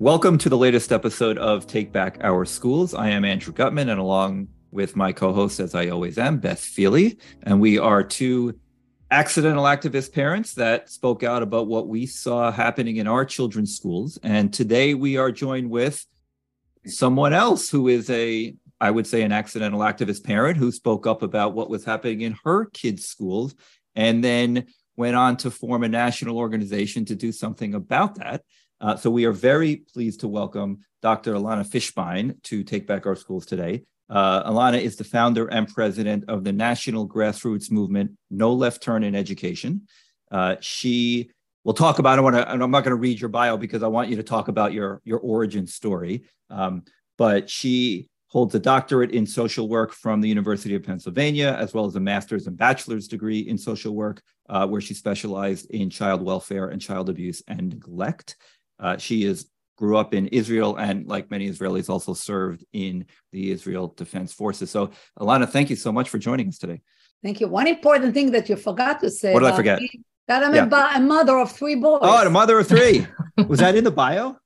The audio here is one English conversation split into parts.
Welcome to the latest episode of Take Back Our Schools. I am Andrew Gutmann, and along with my co host, as I always am, Beth Feeley. And we are two accidental activist parents that spoke out about what we saw happening in our children's schools. And today we are joined with someone else who is a, I would say, an accidental activist parent who spoke up about what was happening in her kids' schools and then went on to form a national organization to do something about that. Uh, so we are very pleased to welcome Dr. Elana Fishbein to Take Back Our Schools today. Uh, Elana is the founder and president of the national grassroots movement, No Left Turn in Education. Uh, she will talk about, I want to, I'm not going to read your bio because I want you to talk about your, your origin story. Um, but she holds a doctorate in social work from the University of Pennsylvania, as well as a master's and bachelor's degree in social work, uh, where she specialized in child welfare and child abuse and neglect. Uh, she is grew up in Israel and, like many Israelis, also served in the Israel Defense Forces. So, Elana, thank you so much for joining us today. Thank you. One important thing that you forgot to say. What did I forget? Me, that I'm yeah. a, mother of three boys. Oh, a mother of three. Was that in the bio?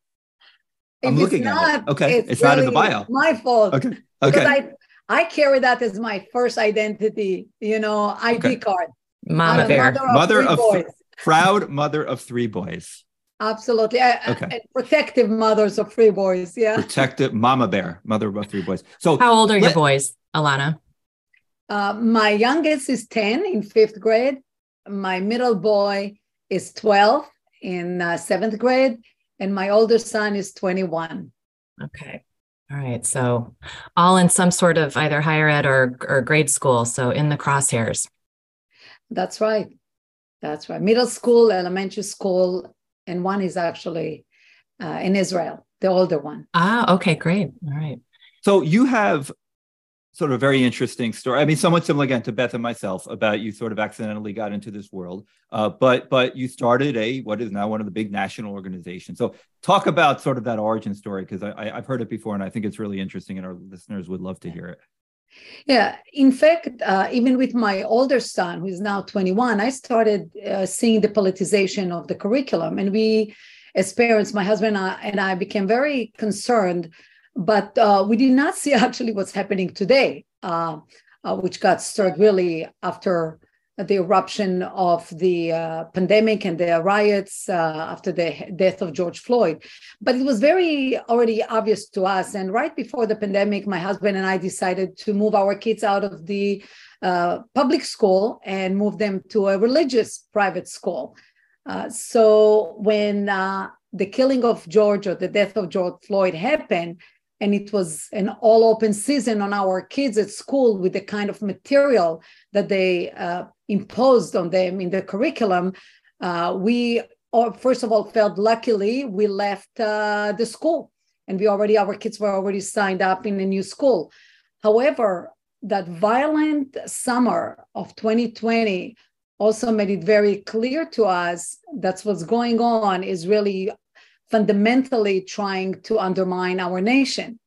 I'm looking not, at it. Okay, it's, it's really not in the bio. My fault. Okay. Okay. I, I carry that as my first identity, you know, ID okay. card. Mama bear. Mother of, mother of proud mother of three boys. Absolutely. Okay. protective mothers of three boys. Yeah. Protective mama bear, mother of three boys. So how old are let, your boys, Elana? Uh, my youngest is 10 in fifth grade. My middle boy is 12 in uh, seventh grade. And my older son is 21. Okay. All right. So all in some sort of either higher ed or, or grade school. So in the crosshairs. That's right. That's right. Middle school, elementary school, and one is actually uh, in Israel, the older one. Ah, okay, great. All right. So you have sort of a very interesting story. I mean, somewhat similar again to Beth and myself about you sort of accidentally got into this world, uh, but but you started a what is now one of the big national organizations. So talk about sort of that origin story because I, I've heard it before and I think it's really interesting and our listeners would love to hear it. Yeah, in fact, uh, even with my older son, who is now 21, I started uh, seeing the politicization of the curriculum. And we, as parents, my husband and I, and I became very concerned, but uh, we did not see actually what's happening today, uh, uh, which got started really after the eruption of the uh, pandemic and the riots uh, after the death of George Floyd. But it was very already obvious to us. And right before the pandemic, my husband and I decided to move our kids out of the uh, public school and move them to a religious private school. Uh, so when uh, the killing of George or the death of George Floyd happened, and it was an all open season on our kids at school with the kind of material that they uh, imposed on them in the curriculum, uh, we first of all felt luckily we left uh, the school and we already our kids were already signed up in a new school. However, that violent summer of 2020 also made it very clear to us that's what's going on is really fundamentally trying to undermine our nation.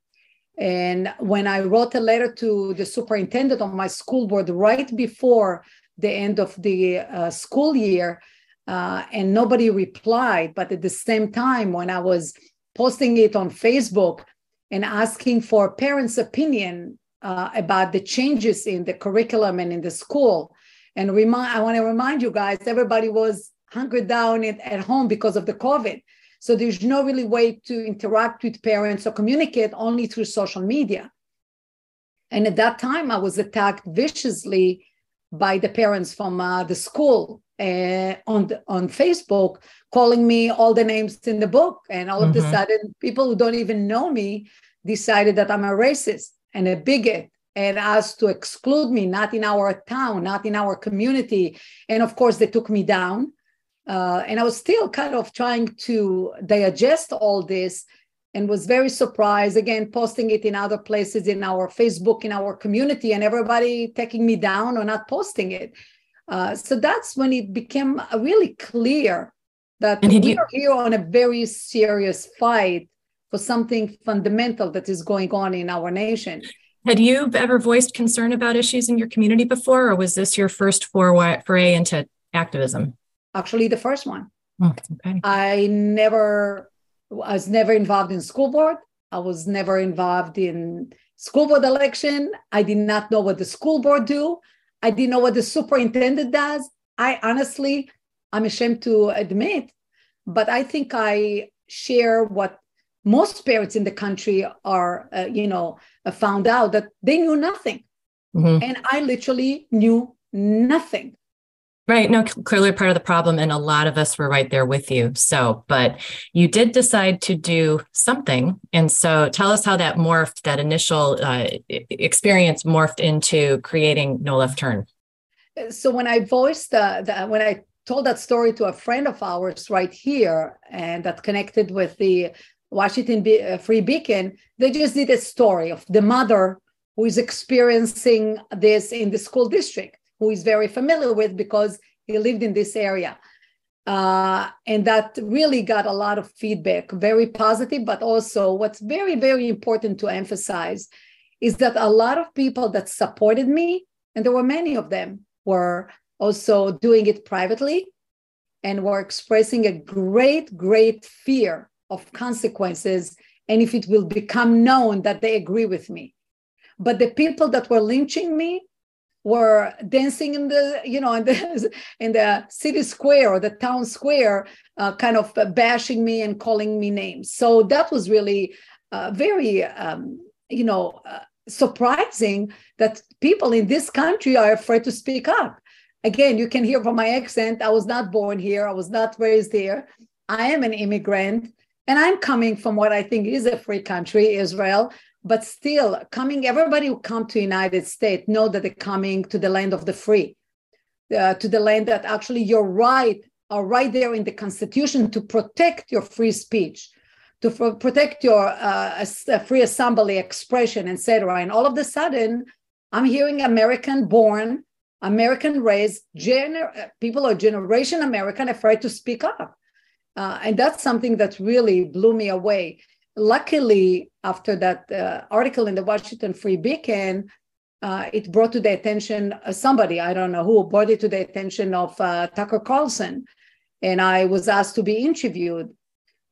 And when I wrote a letter to the superintendent of my school board right before the end of the uh, school year, uh, and nobody replied. But at the same time, when I was posting it on Facebook and asking for parents' opinion uh, about the changes in the curriculum and in the school, and remind, I want to remind you guys, everybody was hunkered down at, at home because of the COVID. So there's no really way to interact with parents or communicate only through social media. And at that time, I was attacked viciously by the parents from uh, the school uh, on the, on Facebook, calling me all the names in the book, and all mm-hmm. of a sudden, people who don't even know me decided that I'm a racist and a bigot and asked to exclude me, not in our town, not in our community, and of course, they took me down. Uh, and I was still kind of trying to digest all this and was very surprised again posting it in other places in our facebook in our community and everybody taking me down or not posting it. Uh, so that's when it became really clear that we you- are here on a very serious fight for something fundamental that is going on in our nation. Had you ever voiced concern about issues in your community before or was this your first foray into activism? Actually the first one. Oh, okay. i never I was never involved in school board. I was never involved in school board election. I did not know what the school board do. I didn't know what the superintendent does. I honestly, I'm ashamed to admit, but I think I share what most parents in the country are, uh, you know, found out that they knew nothing. Mm-hmm. And I literally knew nothing. Right. No, clearly part of the problem. And a lot of us were right there with you. So, but you did decide to do something. And so tell us how that morphed, that initial uh, experience morphed into creating No Left Turn. So, when I voiced, uh, the, when I told that story to a friend of ours right here and that connected with the Washington uh, Free Beacon, they just did a story of the mother who is experiencing this in the school district who is very familiar with because he lived in this area. Uh, and that really got a lot of feedback, very positive, but also what's very, very important to emphasize is that a lot of people that supported me, and there were many of them, were also doing it privately and were expressing a great, great fear of consequences and if it will become known that they agree with me. But the people that were lynching me were dancing in the you know in the in the city square or the town square uh, kind of bashing me and calling me names. So that was really uh, very um, you know uh, surprising that people in this country are afraid to speak up. Again you can hear from my accent i was not born here i was not raised here i am an immigrant and i'm coming from what i think is a free country israel but still coming everybody who come to the united states know that they're coming to the land of the free uh, to the land that actually your right are right there in the constitution to protect your free speech to f- protect your uh, free assembly expression etc and all of a sudden i'm hearing american born american raised gener- people are generation american afraid to speak up. Uh, and that's something that really blew me away luckily, after that uh, article in the Washington Free Beacon, uh, it brought to the attention uh, somebody, I don't know who, brought it to the attention of uh, Tucker Carlson. And I was asked to be interviewed.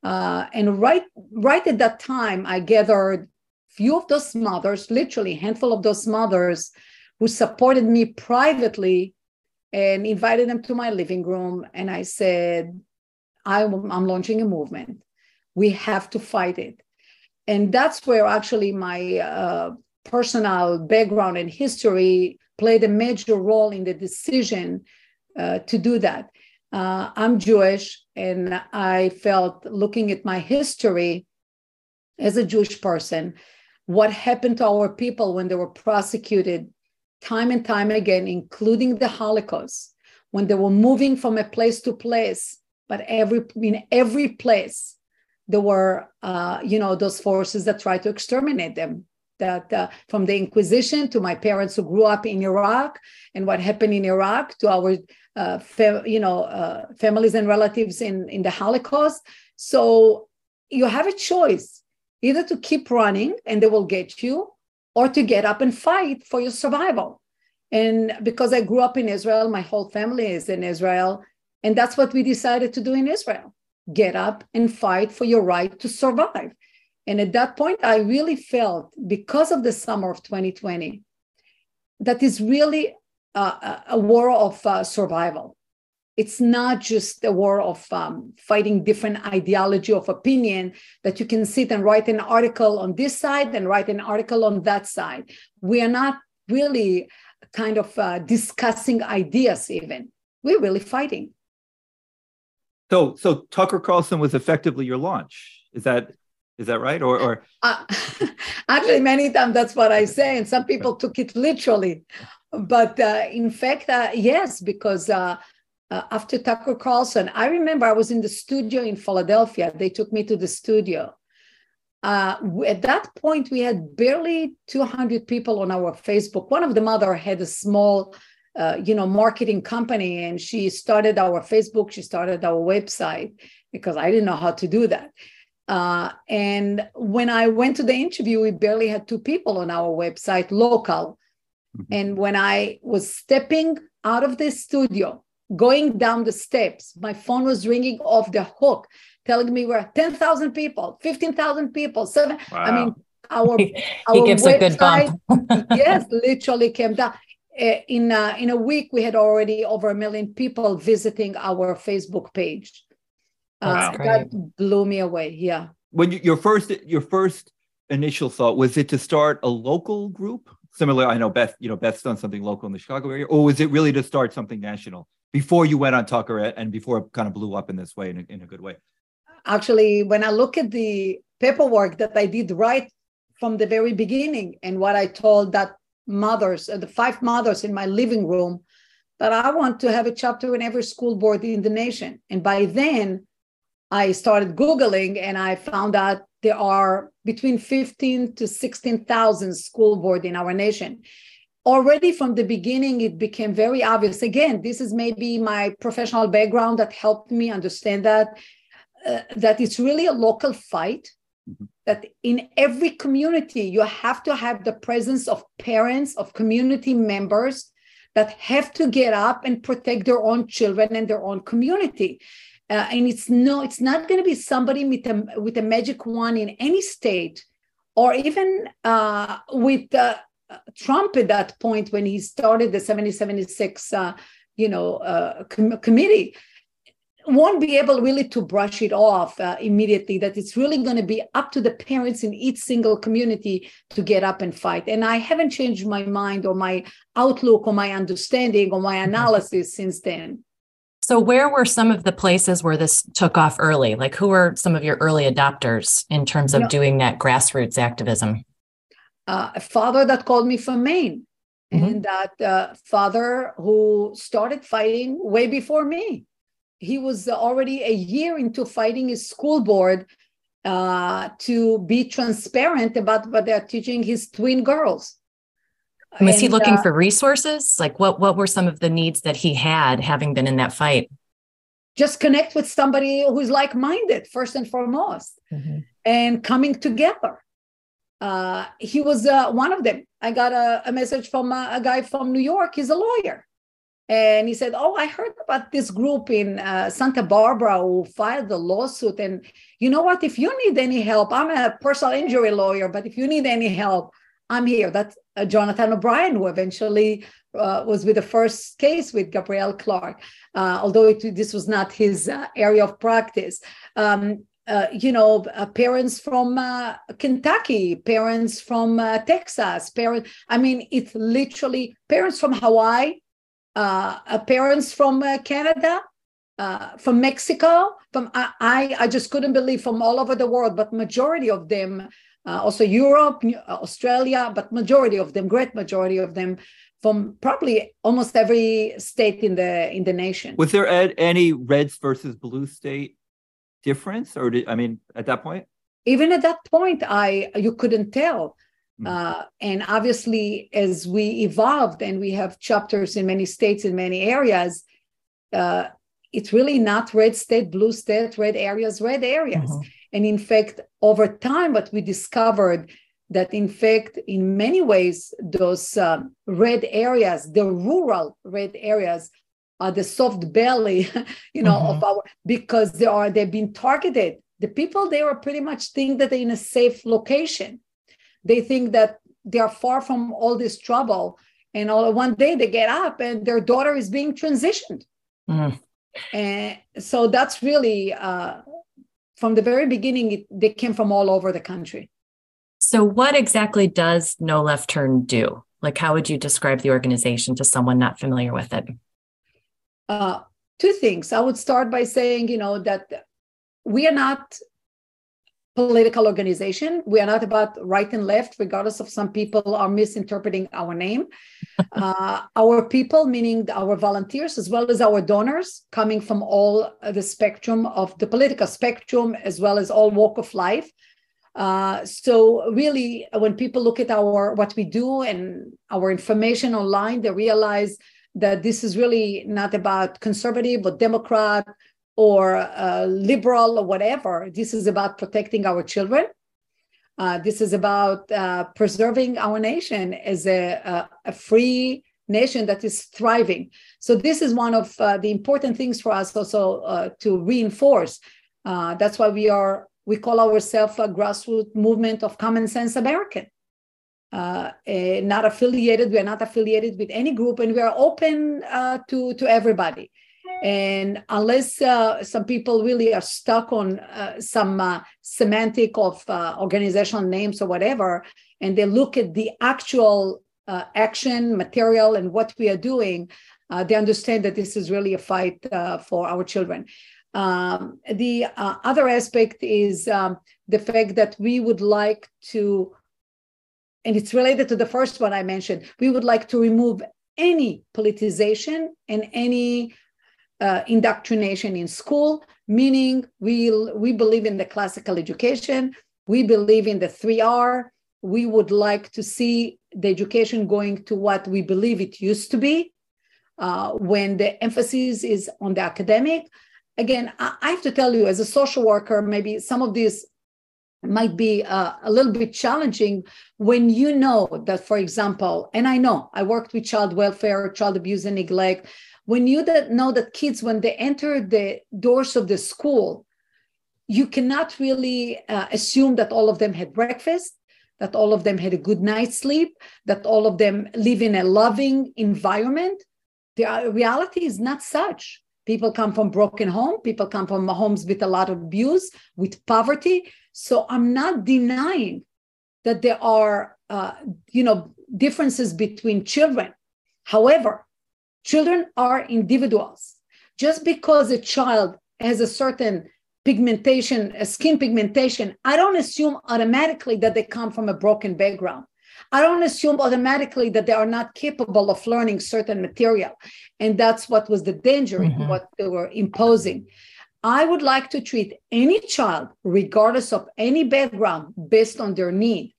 Uh, and right, right at that time, I gathered few of those mothers, literally a handful of those mothers who supported me privately and invited them to my living room. And I said, I'm, I'm launching a movement we have to fight it. And that's where actually my uh, personal background and history played a major role in the decision uh, to do that. Uh, i'm jewish and i felt looking at my history as a jewish person what happened to our people when they were prosecuted time and time again including the holocaust when they were moving from a place to place but every in every place there were, uh, you know, those forces that tried to exterminate them. That uh, from the Inquisition to my parents who grew up in Iraq and what happened in Iraq to our, uh, fa- you know, uh, families and relatives in in the Holocaust. So you have a choice either to keep running and they will get you, or to get up and fight for your survival. And because I grew up in Israel, my whole family is in Israel, and that's what we decided to do in Israel get up and fight for your right to survive. And at that point, I really felt because of the summer of 2020, that is really a, war of uh, survival. It's not just a war of um, fighting different ideology of opinion that you can sit and write an article on this side and write an article on that side. We are not really kind of uh, discussing ideas, even. We're really fighting. So so Tucker Carlson was effectively your launch. Is that is that right? Or or uh, actually, many times that's what I say, and some people took it literally. But uh, in fact, uh, yes, because uh, uh, after Tucker Carlson, I remember I was in the studio in Philadelphia. They took me to the studio. Uh, at that point, we had barely 200 people on our Facebook. One of the mother had a small uh, you know marketing company and she started our facebook she started our website because i didn't know how to do that uh, and when i went to the interview we barely had two people on our website local mm-hmm. and when i was stepping out of the studio going down the steps. My phone was ringing off the hook, telling me we're 10,000 people, 15,000 people, seven. Wow. I mean, our, he, our gives website, a good bump. yes, literally came down. Uh, in a, in a week, we had already over a million people visiting our Facebook page. Uh, that blew me away. Yeah. When you, your first your first initial thought was it to start a local group? Similar, I know Beth. You know, Beth's done something local in the Chicago area, or was it really to start something national before you went on Tucker and before it kind of blew up in this way in a, in a good way? Actually, when I look at the paperwork that I did right from the very beginning and what I told that mothers, uh, the five mothers in my living room, that I want to have a chapter in every school board in the nation. And by then, I started Googling and I found out there are between 15 to 16,000 school board in our nation. Already from the beginning, it became very obvious. Again, this is maybe my professional background that helped me understand that, uh, that it's really a local fight Mm-hmm. That in every community, you have to have the presence of parents, of community members that have to get up and protect their own children and their own community. Uh, and it's no, it's not going to be somebody with a with a magic wand in any state, or even uh, with uh, Trump at that point when he started the 1776, uh, you know, uh, com- committee won't be able really to brush it off uh, immediately that it's really going to be up to the parents in each single community to get up and fight. And i haven't changed my mind or my outlook or my understanding or my mm-hmm. analysis since then. So where were some of the places where this took off early? Like who were some of your early adopters in terms of you know, doing that grassroots activism? Uh, a father that called me from maine. Mm-hmm. and that uh, father who started fighting way before me he was already a year into fighting his school board uh, to be transparent about what they're teaching his twin girls. Was and, he looking uh, for resources? Like what what were some of the needs that he had having been in that fight? Just connect with somebody who's like-minded first and foremost mm-hmm. and coming together. Uh, he was uh, one of them. I got a, a message from a, a guy from New York. He's a lawyer and he said, "Oh, I heard about this group in uh, Santa Barbara who filed the lawsuit. And you know what? If you need any help, I'm a personal injury lawyer, but if you need any help, I'm here." That's uh, Jonathan O'Brien, who eventually uh, was with the first case with Gabrielle Clark, uh, although it, this was not his uh, area of practice. Um, uh, you know, uh, parents from uh, Kentucky, parents from uh, Texas, parents. I mean, it's literally parents from Hawaii, parents from uh, Canada, uh, from Mexico, from I, I just couldn't believe from all over the world, but majority of them, uh, also Europe, Australia, but majority of them, great majority of them, from probably almost every state in the in the nation. Was there any reds versus blue state difference, or did I mean at that point? Even at that point, I you couldn't tell. Mm. Uh, and obviously, as we evolved and we have chapters in many states in many areas, uh, it's really not red state, blue state, red areas, red areas. Mm-hmm. And in fact, over time, what we discovered that in fact, in many ways, those um, red areas, the rural red areas, are the soft belly, you know, mm-hmm. of our because they are they've been targeted. The people there are pretty much think that they're in a safe location they think that they are far from all this trouble. And all one day they get up and their daughter is being transitioned. Mm. and so that's really uh, from the very beginning it, they came from all over the country. So what exactly does no left turn do? Like how would you describe the organization to someone not familiar with it? Uh, two things. I would start by saying you know that we are not political organization. We are not about right and left, regardless of some people are misinterpreting our name. uh, our people, meaning our volunteers, as well as our donors, coming from all the spectrum of the political spectrum, as well as all walk of life. Uh, so really, when people look at our what we do and our information online, they realize that this is really not about conservative or Democrat or uh, liberal or whatever. This is about protecting our children. Uh, this is about uh, preserving our nation as a, a, free nation that is thriving. So this is one of uh, the important things for us also uh, to reinforce. Uh, that's why we are we call ourselves a grassroots movement of common sense American. Eh, not affiliated, we are not affiliated with any group, and we are open to to everybody. And unless uh, some people really are stuck on some semantic of organizational names or whatever, and they look at the actual uh, action, material, and what we are doing, uh, they understand that this is really a fight uh, for our children. Um, the uh, other aspect is um, the fact that we would like to, and it's related to the first one I mentioned, we would like to remove any politicization and any uh, indoctrination in school, meaning we, we believe in the classical education, we believe in the 3R, we would like to see the education going to what we believe it used to be uh, when the emphasis is on the academic. Again, I, I have to tell you, as a social worker, maybe some of these might be uh, a little bit challenging when you know that, for example, and I know I worked with child welfare, child abuse and neglect. When you that know that kids, when they enter the doors of the school, you cannot really uh, assume that all of them had breakfast that all of them had a good night's sleep, that all of them live in a loving environment. The reality is not such. People come from broken home. People come from homes with a lot of abuse, with poverty. So I'm not denying that there are, uh, you know, differences between children. However, children are individuals. Just because a child has a certain pigmentation, a skin pigmentation, I don't assume automatically that they come from a broken background. I don't assume automatically that they are not capable of learning certain material. And that's what was the danger mm-hmm. in what they were imposing. I would like to treat any child, regardless of any background, based on their need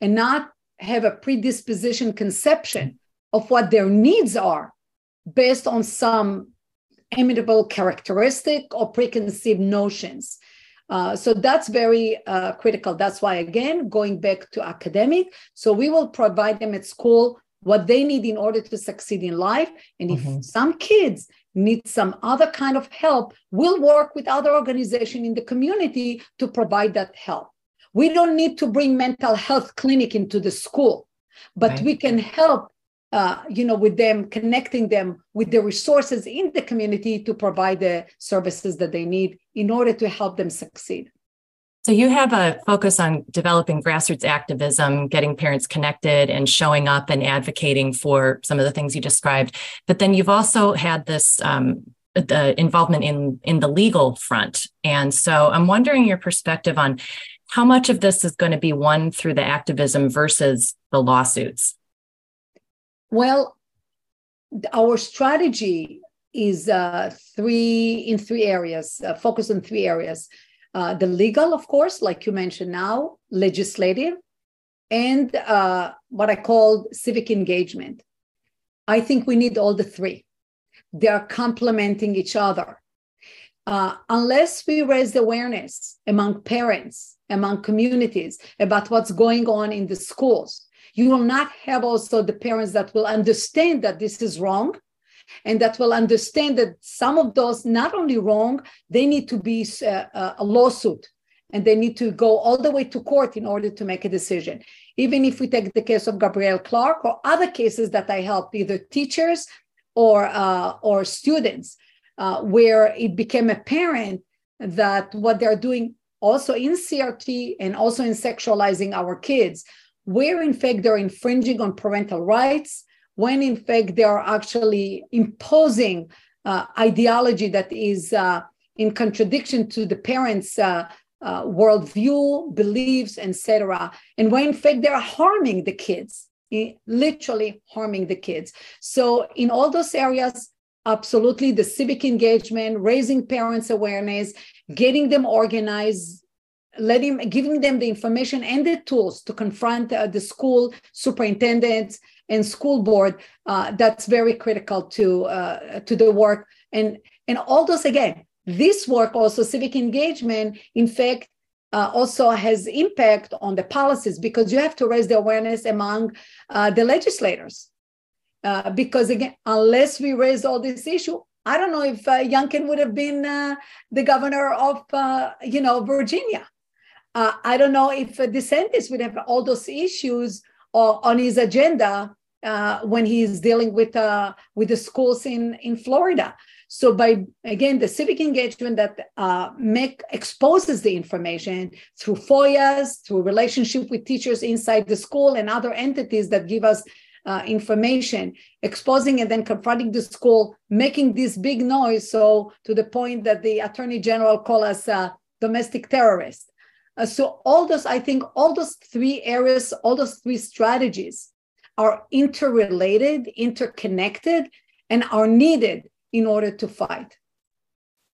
and not have a predisposition conception of what their needs are based on some imitable characteristic or preconceived notions. Uh, so that's very uh, critical. That's why, again, going back to academic, so we will provide them at school what they need in order to succeed in life. And if mm-hmm. some kids need some other kind of help, we'll work with other organizations in the community to provide that help. We don't need to bring mental health clinic into the school, but right. we can help uh, you know, with them, connecting them with the resources in the community to provide the services that they need in order to help them succeed. So you have a focus on developing grassroots activism, getting parents connected and showing up and advocating for some of the things you described. But then you've also had this um, the involvement in in the legal front. And so I'm wondering your perspective on how much of this is going to be won through the activism versus the lawsuits. Well, our strategy is uh, three in three areas, uh, focus on three areas. Uh, the legal, of course, like you mentioned now, legislative, and uh, what I call civic engagement. I think we need all the three. They are complementing each other. Uh, unless we raise awareness among parents, among communities about what's going on in the schools, you will not have also the parents that will understand that this is wrong and that will understand that some of those not only wrong they need to be uh, uh, a lawsuit and they need to go all the way to court in order to make a decision. Even if we take the case of gabrielle clark or other cases that i helped either teachers or uh, or students uh, where it became apparent that what they're doing also in crt and also in sexualizing our kids where in fact they're infringing on parental rights, when in fact they are actually imposing uh, ideology that is uh, in contradiction to the parents' uh, uh worldview, beliefs, etc. And when in fact they are harming the kids, literally harming the kids. So in all those areas, absolutely the civic engagement, raising parents' awareness, getting them organized, letting giving them the information and the tools to confront uh, the school superintendents and school board uh, that's very critical to uh, to the work and and all those again this work also civic engagement in fact uh, also has impact on the policies because you have to raise the awareness among uh, the legislators Uh, because again, unless we raise all this issue, I don't know if uh, Youngkin would have been the governor of, you know, Virginia. Uh, I don't know if uh, DeSantis would have all those issues on his agenda uh, when he's dealing with uh, with the schools in in Florida. So by again the civic engagement that uh, make exposes the information through FOIAs, through relationship with teachers inside the school and other entities that give us uh, information, exposing and then confronting the school, making this big noise. So to the point that the attorney general call us uh, domestic terrorists. Uh, so all those, I think, all those three areas, all those three strategies are interrelated, interconnected, and are needed in order to fight.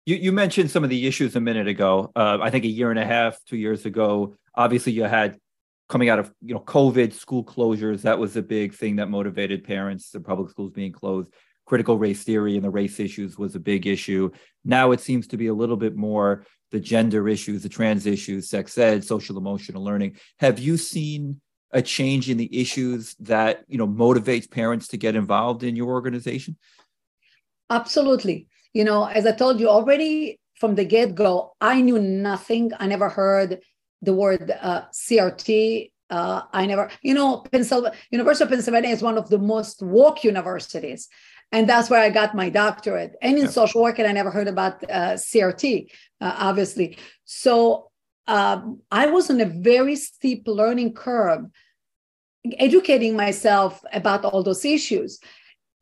You, you mentioned some of the issues a minute ago. Uh, I think a year and a half, two years ago. Obviously, you had coming out of you know COVID, school closures. That was a big thing that motivated parents. The public schools being closed. Critical race theory and the race issues was a big issue. Now it seems to be a little bit more the gender issues, the trans issues, sex ed, social emotional learning. Have you seen a change in the issues that you know motivates parents to get involved in your organization? Absolutely. You know, as I told you already from the get go, I knew nothing. I never heard the word uh, CRT. Uh, I never, you know, Pennsylvania, University of Pennsylvania is one of the most woke universities. And that's where I got my doctorate. And in yeah. social work, and I never heard about uh, CRT, uh, obviously. So um, I was on a very steep learning curve, educating myself about all those issues.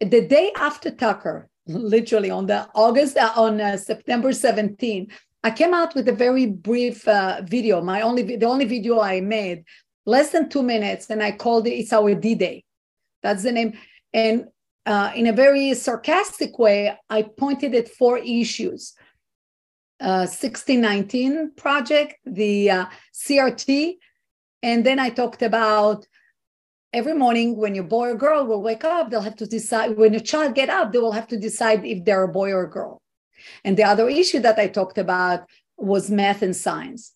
The day after Tucker, literally on the August uh, on uh, September 17, I came out with a very brief uh, video. My only the only video I made, less than two minutes, and I called it "It's Our D-Day." That's the name. And uh, in a very sarcastic way, I pointed at four issues: uh, 1619 project, the uh, CRT, and then I talked about every morning when your boy or girl will wake up they'll have to decide when a child get up they will have to decide if they're a boy or a girl. And the other issue that i talked about was math and science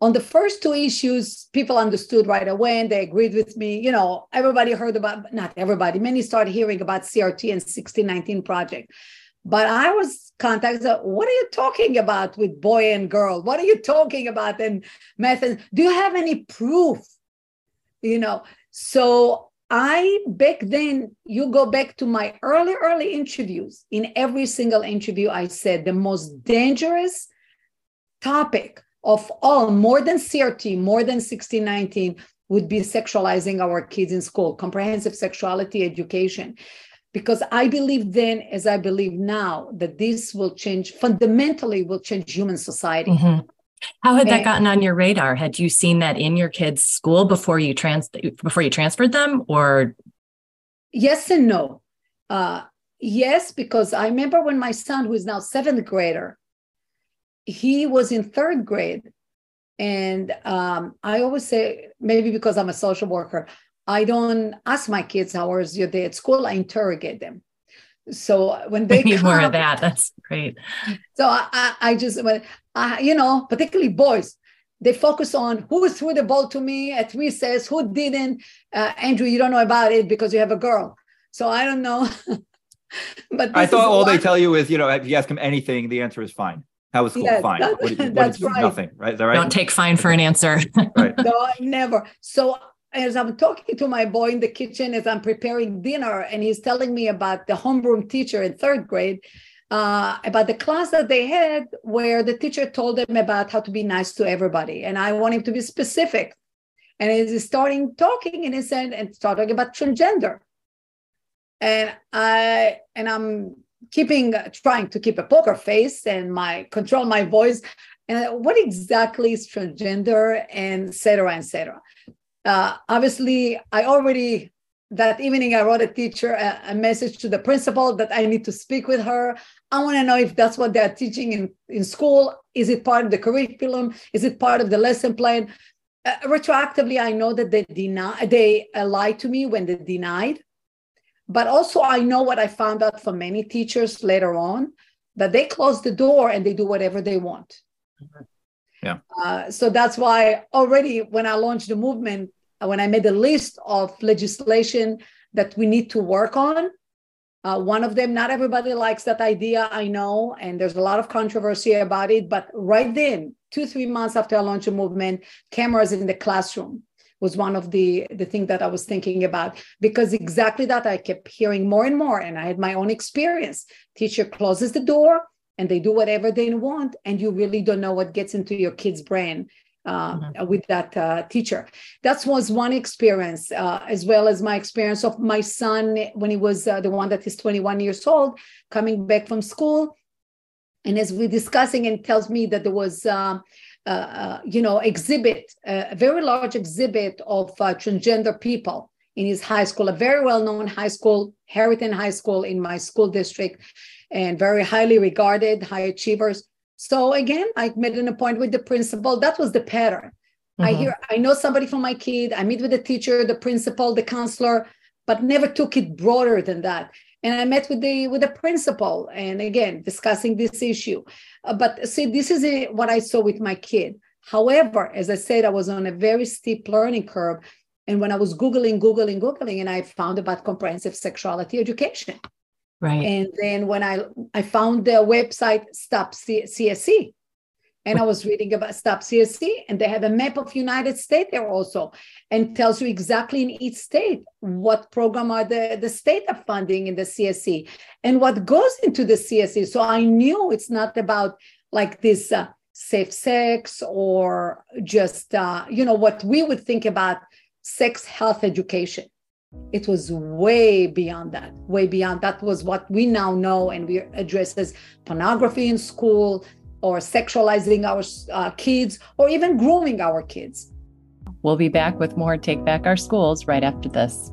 on the first two issues people understood right away and they agreed with me. You know everybody heard about not everybody many started hearing about crt and 1619 project. But i was contacted what are you talking about with boy and girl? What are you talking about in and do you have any proof? You know so I back then, you go back to my early, early interviews. In every single interview, I said the most dangerous topic of all, more than CRT, more than 1619, would be sexualizing our kids in school, comprehensive sexuality education. Because I believe then, as I believe now, that this will change fundamentally, will change human society. Mm-hmm. How had that gotten on your radar? Had you seen that in your kids' school before you trans before you transferred them, or? Yes and no. Uh, yes, because I remember when my son, who is now seventh grader, he was in third grade, and um, I always say maybe because I'm a social worker, I don't ask my kids how was your day at school. I interrogate them. So when they need more of that, that's great. So I, I just, I, you know, particularly boys, they focus on who threw the ball to me at recess, who didn't. Uh, Andrew, you don't know about it because you have a girl. So I don't know. but I thought all they tell you is, you know, if you ask them anything, the answer is fine. How was school? Yes, fine. That, what, what, that's right. Nothing, right? Is that right? Don't take fine for an answer. right. No, never. So as I'm talking to my boy in the kitchen as I'm preparing dinner, and he's telling me about the homeroom teacher in third grade, uh, about the class that they had where the teacher told them about how to be nice to everybody. And I want him to be specific. And he's starting talking and he said, and start talking about transgender. And I and I'm keeping trying to keep a poker face and my control my voice. And what exactly is transgender and etc. etc. Uh, obviously, I already that evening I wrote a teacher a, a, message to the principal that I need to speak with her. I want to know if that's what they're teaching in, in school. Is it part of the curriculum? Is it part of the lesson plan? Uh, retroactively, I know that they deny they uh, lied to me when they denied, but also I know what I found out from many teachers later on that they close the door and they do whatever they want. Yeah. Uh, so that's why already when I launched the movement, when I made a list of legislation that we need to work on. Uh, one of them, not everybody likes that idea, I know, and there's a lot of controversy about it. But right then, two, three months after I launched a movement, cameras in the classroom was one of the the thing that I was thinking about because exactly that I kept hearing more and more, and I had my own experience. Teacher closes the door and they do whatever they want, and you really don't know what gets into your kid's brain. Uh, mm-hmm. with that uh, teacher. That was one experience, uh, as well as my experience of my son when he was uh, the one that is 21 years old, coming back from school. And as we're discussing, and tells me that there was um, uh, uh, you know, exhibit, uh, a very large exhibit of transgender people in his high school, a very well-known high school, Harriton High School in my school district, and very highly regarded, high achievers. So again, I made an appointment with the principal. That was the pattern. Mm-hmm. I hear, I know somebody from my kid. I meet with the teacher, the principal, the counselor, but never took it broader than that and I met with the with the principal, and again discussing this issue. Uh, but see, this is a, what I saw with my kid. However, as I said, I was on a very steep learning curve, and when I was googling, googling, googling, and I found about comprehensive sexuality education. Right. And then when I I found the website Stop C- CSE, and I was reading about Stop CSE, and they have a map of United States there also, and tells you exactly in each state what program are the, the state are funding in the CSE and what goes into the CSE. So I knew it's not about like this uh, safe sex or just uh, you know what we would think about sex health education. It was way beyond that, way beyond. That was what we now know, and we address as pornography in school, or sexualizing our uh, kids or even grooming our kids. We'll be back with more Take Back Our Schools right after this.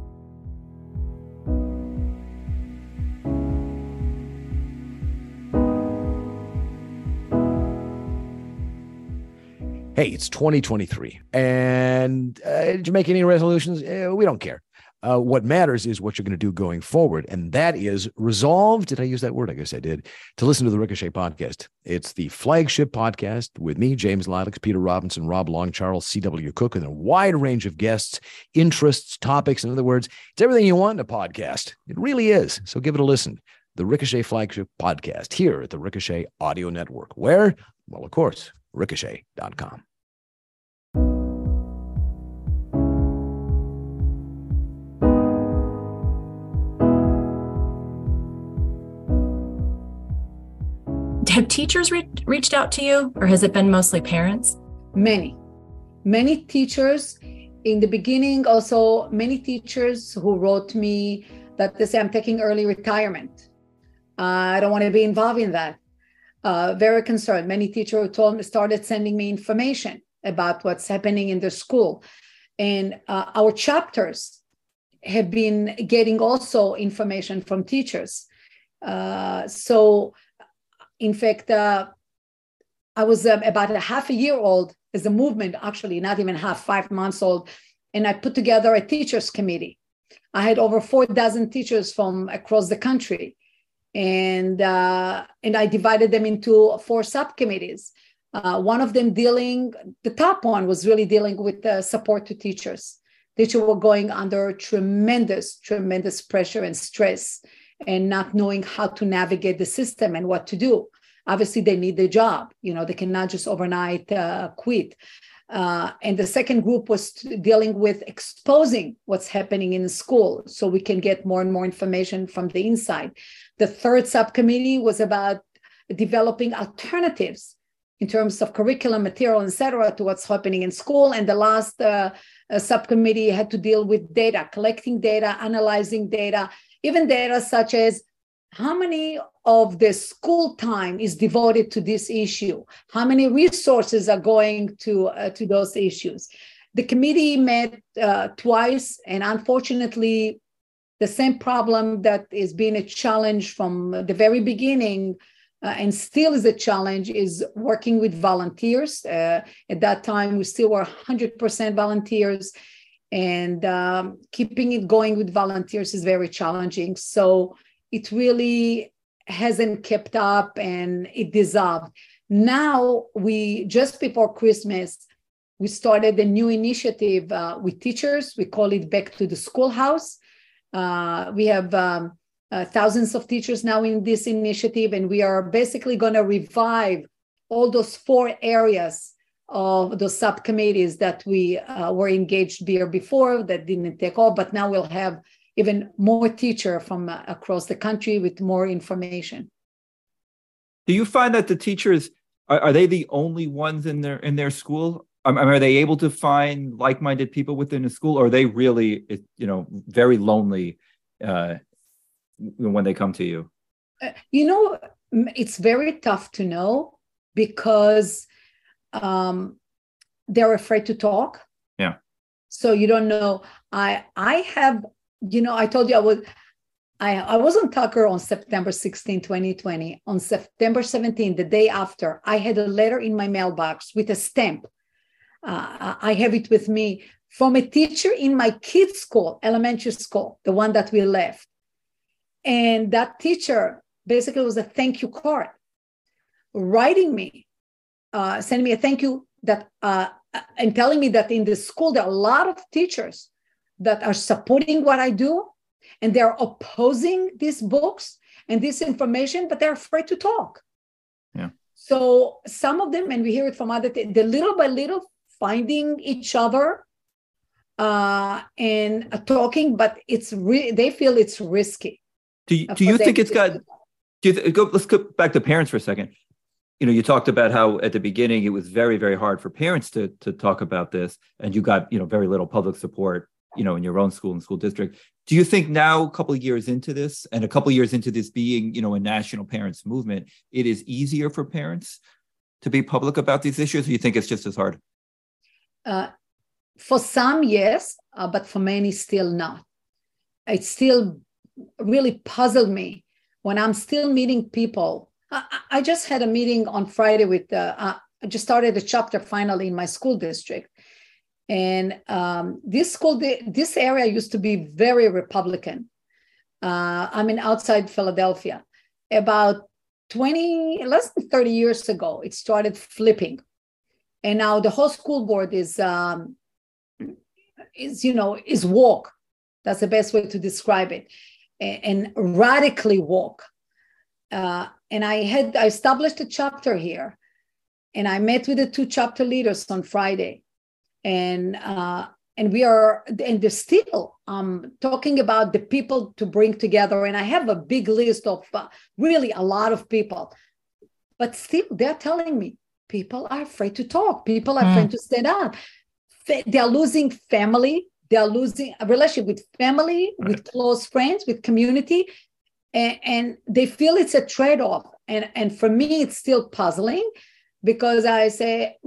Hey, it's 2023. And uh, did you make any resolutions? Uh, we don't care. Uh, what matters is what you're going to do going forward. And that is resolve. Did I use that word? I guess I did. To listen to the Ricochet podcast. It's the flagship podcast with me, James Lileks, Peter Robinson, Rob Long, Charles C.W. Cooke, and a wide range of guests, interests, topics. In other words, it's everything you want in a podcast. It really is. So give it a listen. The Ricochet flagship podcast here at the Ricochet Audio Network. Where? Well, of course, ricochet.com. have teachers re- reached out to you or has it been mostly parents? Many. Many teachers. In the beginning also many teachers who wrote me that they say i'm taking early retirement. Uh, i don't want to be involved in that. Uh, very concerned. Many teachers told me started sending me information about what's happening in the school. And uh, our chapters have been getting also information from teachers. Uh, so in fact, uh, I was uh, about a half a year old as a movement, actually, not even half, five months old. And I put together a teachers committee. I had over four dozen teachers from across the country. And, uh, and I divided them into four subcommittees. Uh, one of them dealing, the top one was really dealing with uh, support to teachers. Teachers were going under tremendous, tremendous pressure and stress and not knowing how to navigate the system and what to do. Obviously, they need the job. You know, they cannot just overnight uh, quit. Uh, and the second group was dealing with exposing what's happening in school so we can get more and more information from the inside. The third subcommittee was about developing alternatives in terms of curriculum material, et cetera, to what's happening in school. And the last uh, uh subcommittee had to deal with data, collecting data, analyzing data, even data such as how many of the school time is devoted to this issue? How many resources are going to uh, to those issues? The committee met uh, twice and unfortunately the same problem that is being a challenge from the very beginning uh, and still is a challenge is working with volunteers. Uh, at that time we still were 100% volunteers and um, keeping it going with volunteers is very challenging. So it really hasn't kept up and it dissolved. Now we just before christmas we started a new initiative uh, with teachers. We call it back to the schoolhouse. Uh, we have um, uh, thousands of teachers now in this initiative, and we are basically going to revive all those four areas of the subcommittees that we uh, were engaged here before that didn't take off, but now we'll have even more teacher from uh, across the country with more information. Do you find that the teachers are, are they the only ones in their in their school? Um, are they able to find like-minded people within the school, or are they really, you know, very lonely uh, when they come to you? Uh, you know, it's very tough to know because um, they're afraid to talk. Yeah. So you don't know. I I have, you know, I told you I was I, I was on Tucker on September 16, 2020. On September 17, the day after, I had a letter in my mailbox with a stamp. Uh, I have it with me from a teacher in my kids' school, elementary school, the one that we left. And that teacher basically was a thank you card, writing me, uh, sending me a thank you that, uh, and telling me that in the school there are a lot of teachers that are supporting what I do and they're opposing these books and this information, but they're afraid to talk. Yeah. So some of them, and we hear it from other, the little by little finding each other uh, and uh, talking, but it's really they feel it's risky. Do you, do you think it's got? Do you th- go? Let's go back to parents for a second. You know, you talked about how at the beginning it was very, very hard for parents to to talk about this, and you got you know very little public support you know in your own school and school district. Do you think now a couple of years into this and a couple of years into this being you know a national parents movement it is easier for parents to be public about these issues or you think it's just as hard? Uh, for some yes uh, but for many still not. It still really puzzled me when i'm still meeting people i, just had a meeting on friday with uh i just started a chapter finally in my school district and um, this school, this area used to be very Republican. Uh, I mean, outside Philadelphia. About 20, less than 30 years ago, it started flipping. And now the whole school board is, um, is you know, is woke. That's the best way to describe it. And, and radically woke. Uh, and I had I established a chapter here, and I met with the two chapter leaders on Friday. And uh, and we are and they're still um, talking about the people to bring together. And i have a big list of uh, really a lot of people. But still they're telling me people are afraid to talk. People are mm. afraid to stand up. They're losing family. They're losing a relationship with family right. with close friends with community and, and they feel it's a trade-off. And and for me it's still puzzling because i say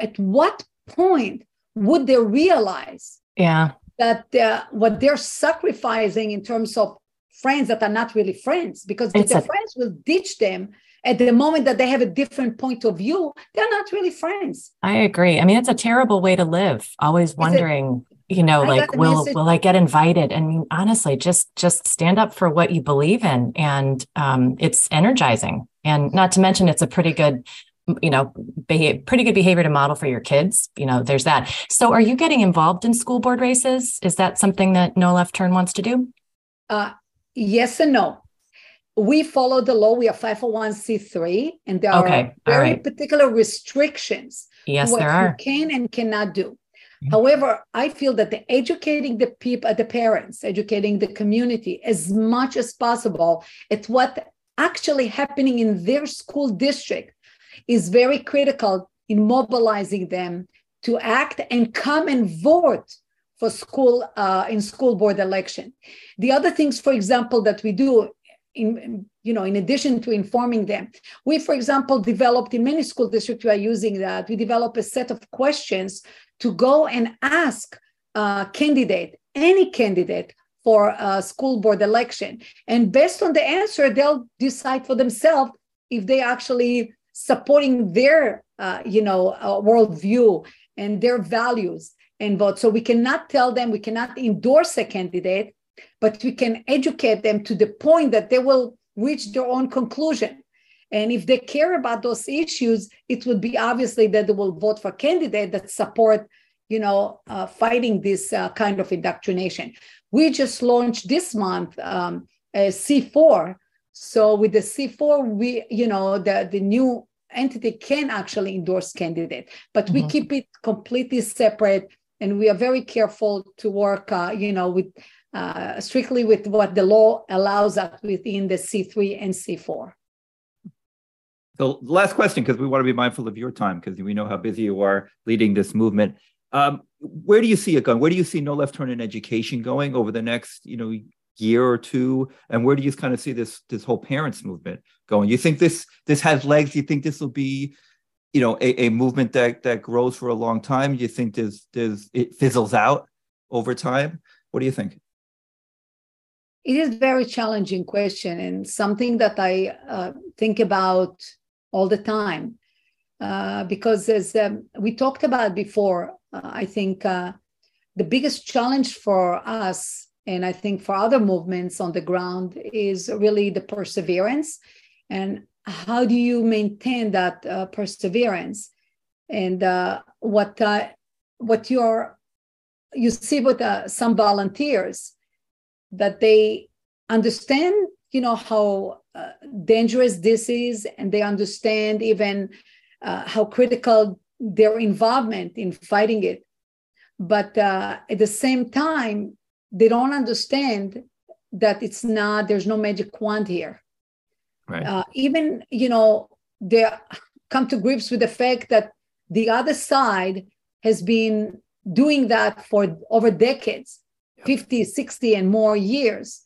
at what point would they realize yeah. that uh, what they're sacrificing in terms of friends that are not really friends? Because if their a- friends will ditch them at the moment that they have a different point of view they're not really friends. I agree. I mean it's a terrible way to live. Always wondering you know I like will message. will i get invited I mean, honestly just just stand up for what you believe in and um, it's energizing and not to mention it's a pretty good you know behave, pretty good behavior to model for your kids you know there's that so are you getting involved in school board races is that something that no left turn wants to do uh, yes and no we follow the law we are 501c3 and there okay. are very right. particular restrictions yes what there are you can and cannot do. However, I feel that the educating the people, the parents, educating the community as much as possible at what actually happening in their school district is very critical in mobilizing them to act and come and vote for school uh, in school board election. The other things, for example, that we do in you know in addition to informing them we for example developed in many school districts we are using that we develop a set of questions to go and ask a candidate any candidate for a school board election. And based on the answer they'll decide for themselves if they actually supporting their uh, you know uh, worldview and their values and vote. So we cannot tell them we cannot endorse a candidate but we can educate them to the point that they will reach their own conclusion and if they care about those issues it would be obviously that they will vote for candidate that support you know uh, fighting this uh, kind of indoctrination we just launched this month um, a C4. So with the C4, we, you know, the, the new entity can actually endorse candidate, but mm-hmm. we keep it completely separate. And we are very careful to work, uh, you know, with uh, strictly with what the law allows us within the C3 and C4. So last question, because we want to be mindful of your time, because we know how busy you are leading this movement. Um, where do you see it going? Where do you see No Left Turn in education going over the next, you know, year or two? And where do you kind of see this this whole parents movement going? You think this this has legs? You think this will be, you know, a, a movement that that grows for a long time? You think there's there's it fizzles out over time? What do you think? It is a very challenging question and something that I uh, think about all the time. Uh, because as um, we talked about before, uh, I think uh, the biggest challenge for us, and I think for other movements on the ground, is really the perseverance. And how do you maintain that uh, perseverance? And uh, what uh, what you're you see with some volunteers that they understand, you know, how dangerous this is, and they understand even uh, how critical their involvement in fighting it. But uh, at the same time, they don't understand that it's not, there's no magic wand here. Right. Uh, even, you know, they come to grips with the fact that the other side has been doing that for over decades, yep. 50, 60, and more years.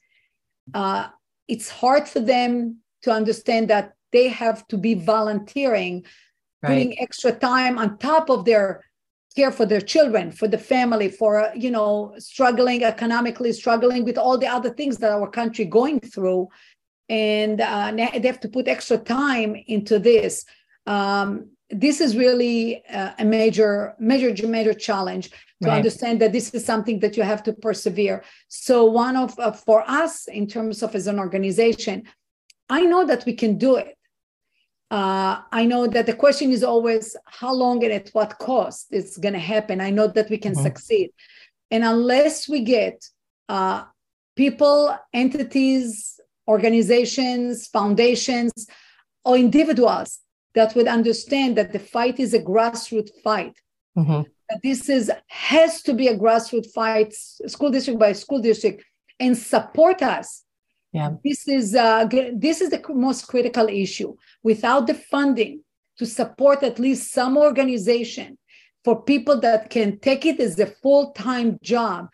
Uh, it's hard for them to understand that they have to be volunteering right. putting extra time on top of their care for their children for the family for you know struggling economically struggling with all the other things that our country going through and uh, they have to put extra time into this um, this is really uh, a major major major challenge to right. understand that this is something that you have to persevere so one of uh, for us in terms of as an organization i know that we can do it uh, I know that the question is always how long and at what cost it's going to happen. I know that we can mm-hmm. succeed. And unless we get uh, people, entities, organizations, foundations, or individuals that would understand that the fight is a grassroots fight, mm-hmm. that this is has to be a grassroots fight, school district by school district, and support us yeah. This is uh, this is the most critical issue. Without the funding to support at least some organization for people that can take it as a full-time job,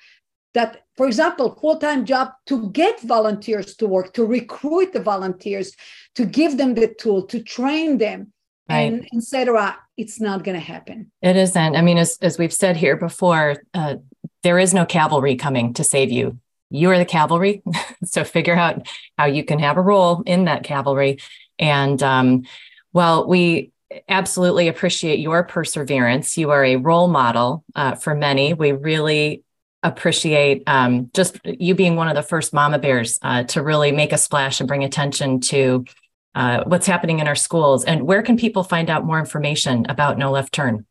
that for example, full-time job to get volunteers to work, to recruit the volunteers, to give them the tool, to train them, right. and etc. It's not going to happen. It isn't. I mean, as as we've said here before, uh, there is no cavalry coming to save you you are the cavalry. so figure out how you can have a role in that cavalry. And um, well, we absolutely appreciate your perseverance. You are a role model uh, for many. We really appreciate um, just you being one of the first mama bears uh, to really make a splash and bring attention to uh, what's happening in our schools. And where can people find out more information about No Left Turn?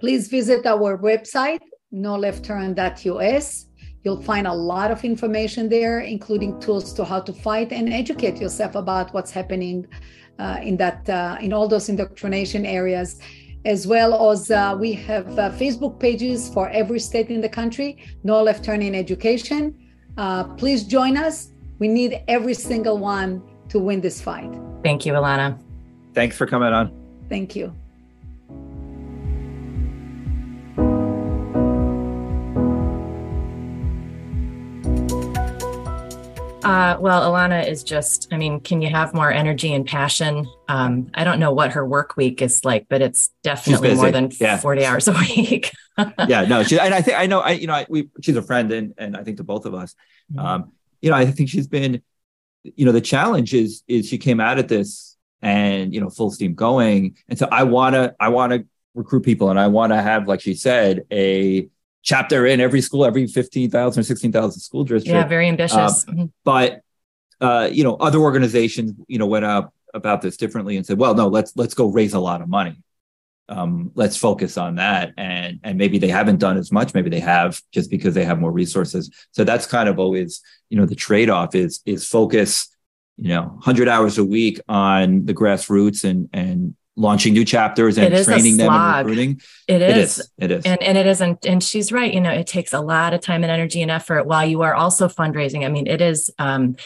Please visit our website, noleftturn.us. You'll find a lot of information there, including tools to how to fight and educate yourself about what's happening uh, in that uh, in all those indoctrination areas, as well as uh, we have uh, Facebook pages for every state in the country. No left turn in education. Uh, please join us. We need every single one to win this fight. Thank you, Elana. Thanks for coming on. Thank you. Uh, well, Elana is just, I mean, can you have more energy and passion? Um, I don't know what her work week is like, but it's definitely more than yeah. 40 hours a week. yeah, no, she, and I think, I know, I, you know, I, we, she's a friend and, and I think to both of us, mm-hmm. um, you know, I think she's been, you know, the challenge is, is she came out at this and, you know, full steam going. And so I want to, I want to recruit people and I want to have, like she said, a, chapter in every school, every 15,000 or 16,000 school district. Yeah, very ambitious. Um, but, uh, you know, other organizations, you know, went up about this differently and said, well, no, let's, let's go raise a lot of money. um, let's focus on that and and maybe they haven't done as much maybe they have just because they have more resources so that's kind of always you know the trade-off is is focus you know 100 hours a week on the grassroots and and launching new chapters and training them and recruiting? It is. it is. it is. And and it isn't and she's right you know it takes a lot of time and energy and effort while you are also fundraising. I mean it is um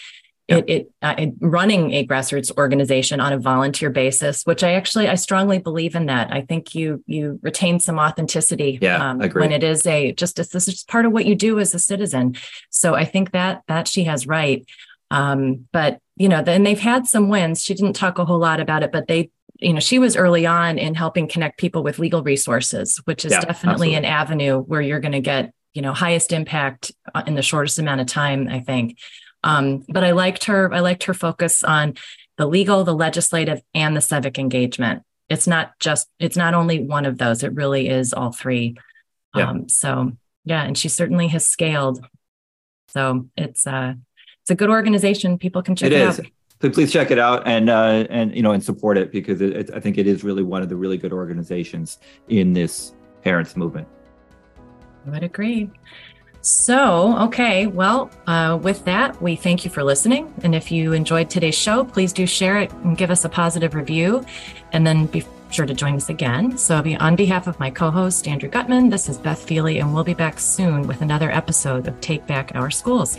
it, it, uh, it, running a grassroots organization on a volunteer basis which i actually i strongly believe in that. I think you you retain some authenticity yeah, um, when it is a just this is part of what you do as a citizen. So i think that that she has right. Um, but you know then they've had some wins. She didn't talk a whole lot about it but they you know she was early on in helping connect people with legal resources which is yeah, definitely absolutely. an avenue where you're going to get you know highest impact uh, in the shortest amount of time i think um, but I liked her, I liked her focus on the legal, the legislative, and the civic engagement. It's not just, it's not only one of those, it really is all three. Yeah. Um, so yeah, and she certainly has scaled. So it's uh it's a good organization. People can check it, it out. So please check it out and uh, and you know and support it because it, it, I think it is really one of the really good organizations in this parents movement. I would agree. So, okay, well, uh, with that, we thank you for listening. And if you enjoyed today's show, please do share it and give us a positive review. And then be sure to join us again. So, on behalf of my co host, Andrew Gutmann, this is Beth Feeley, and we'll be back soon with another episode of Take Back Our Schools.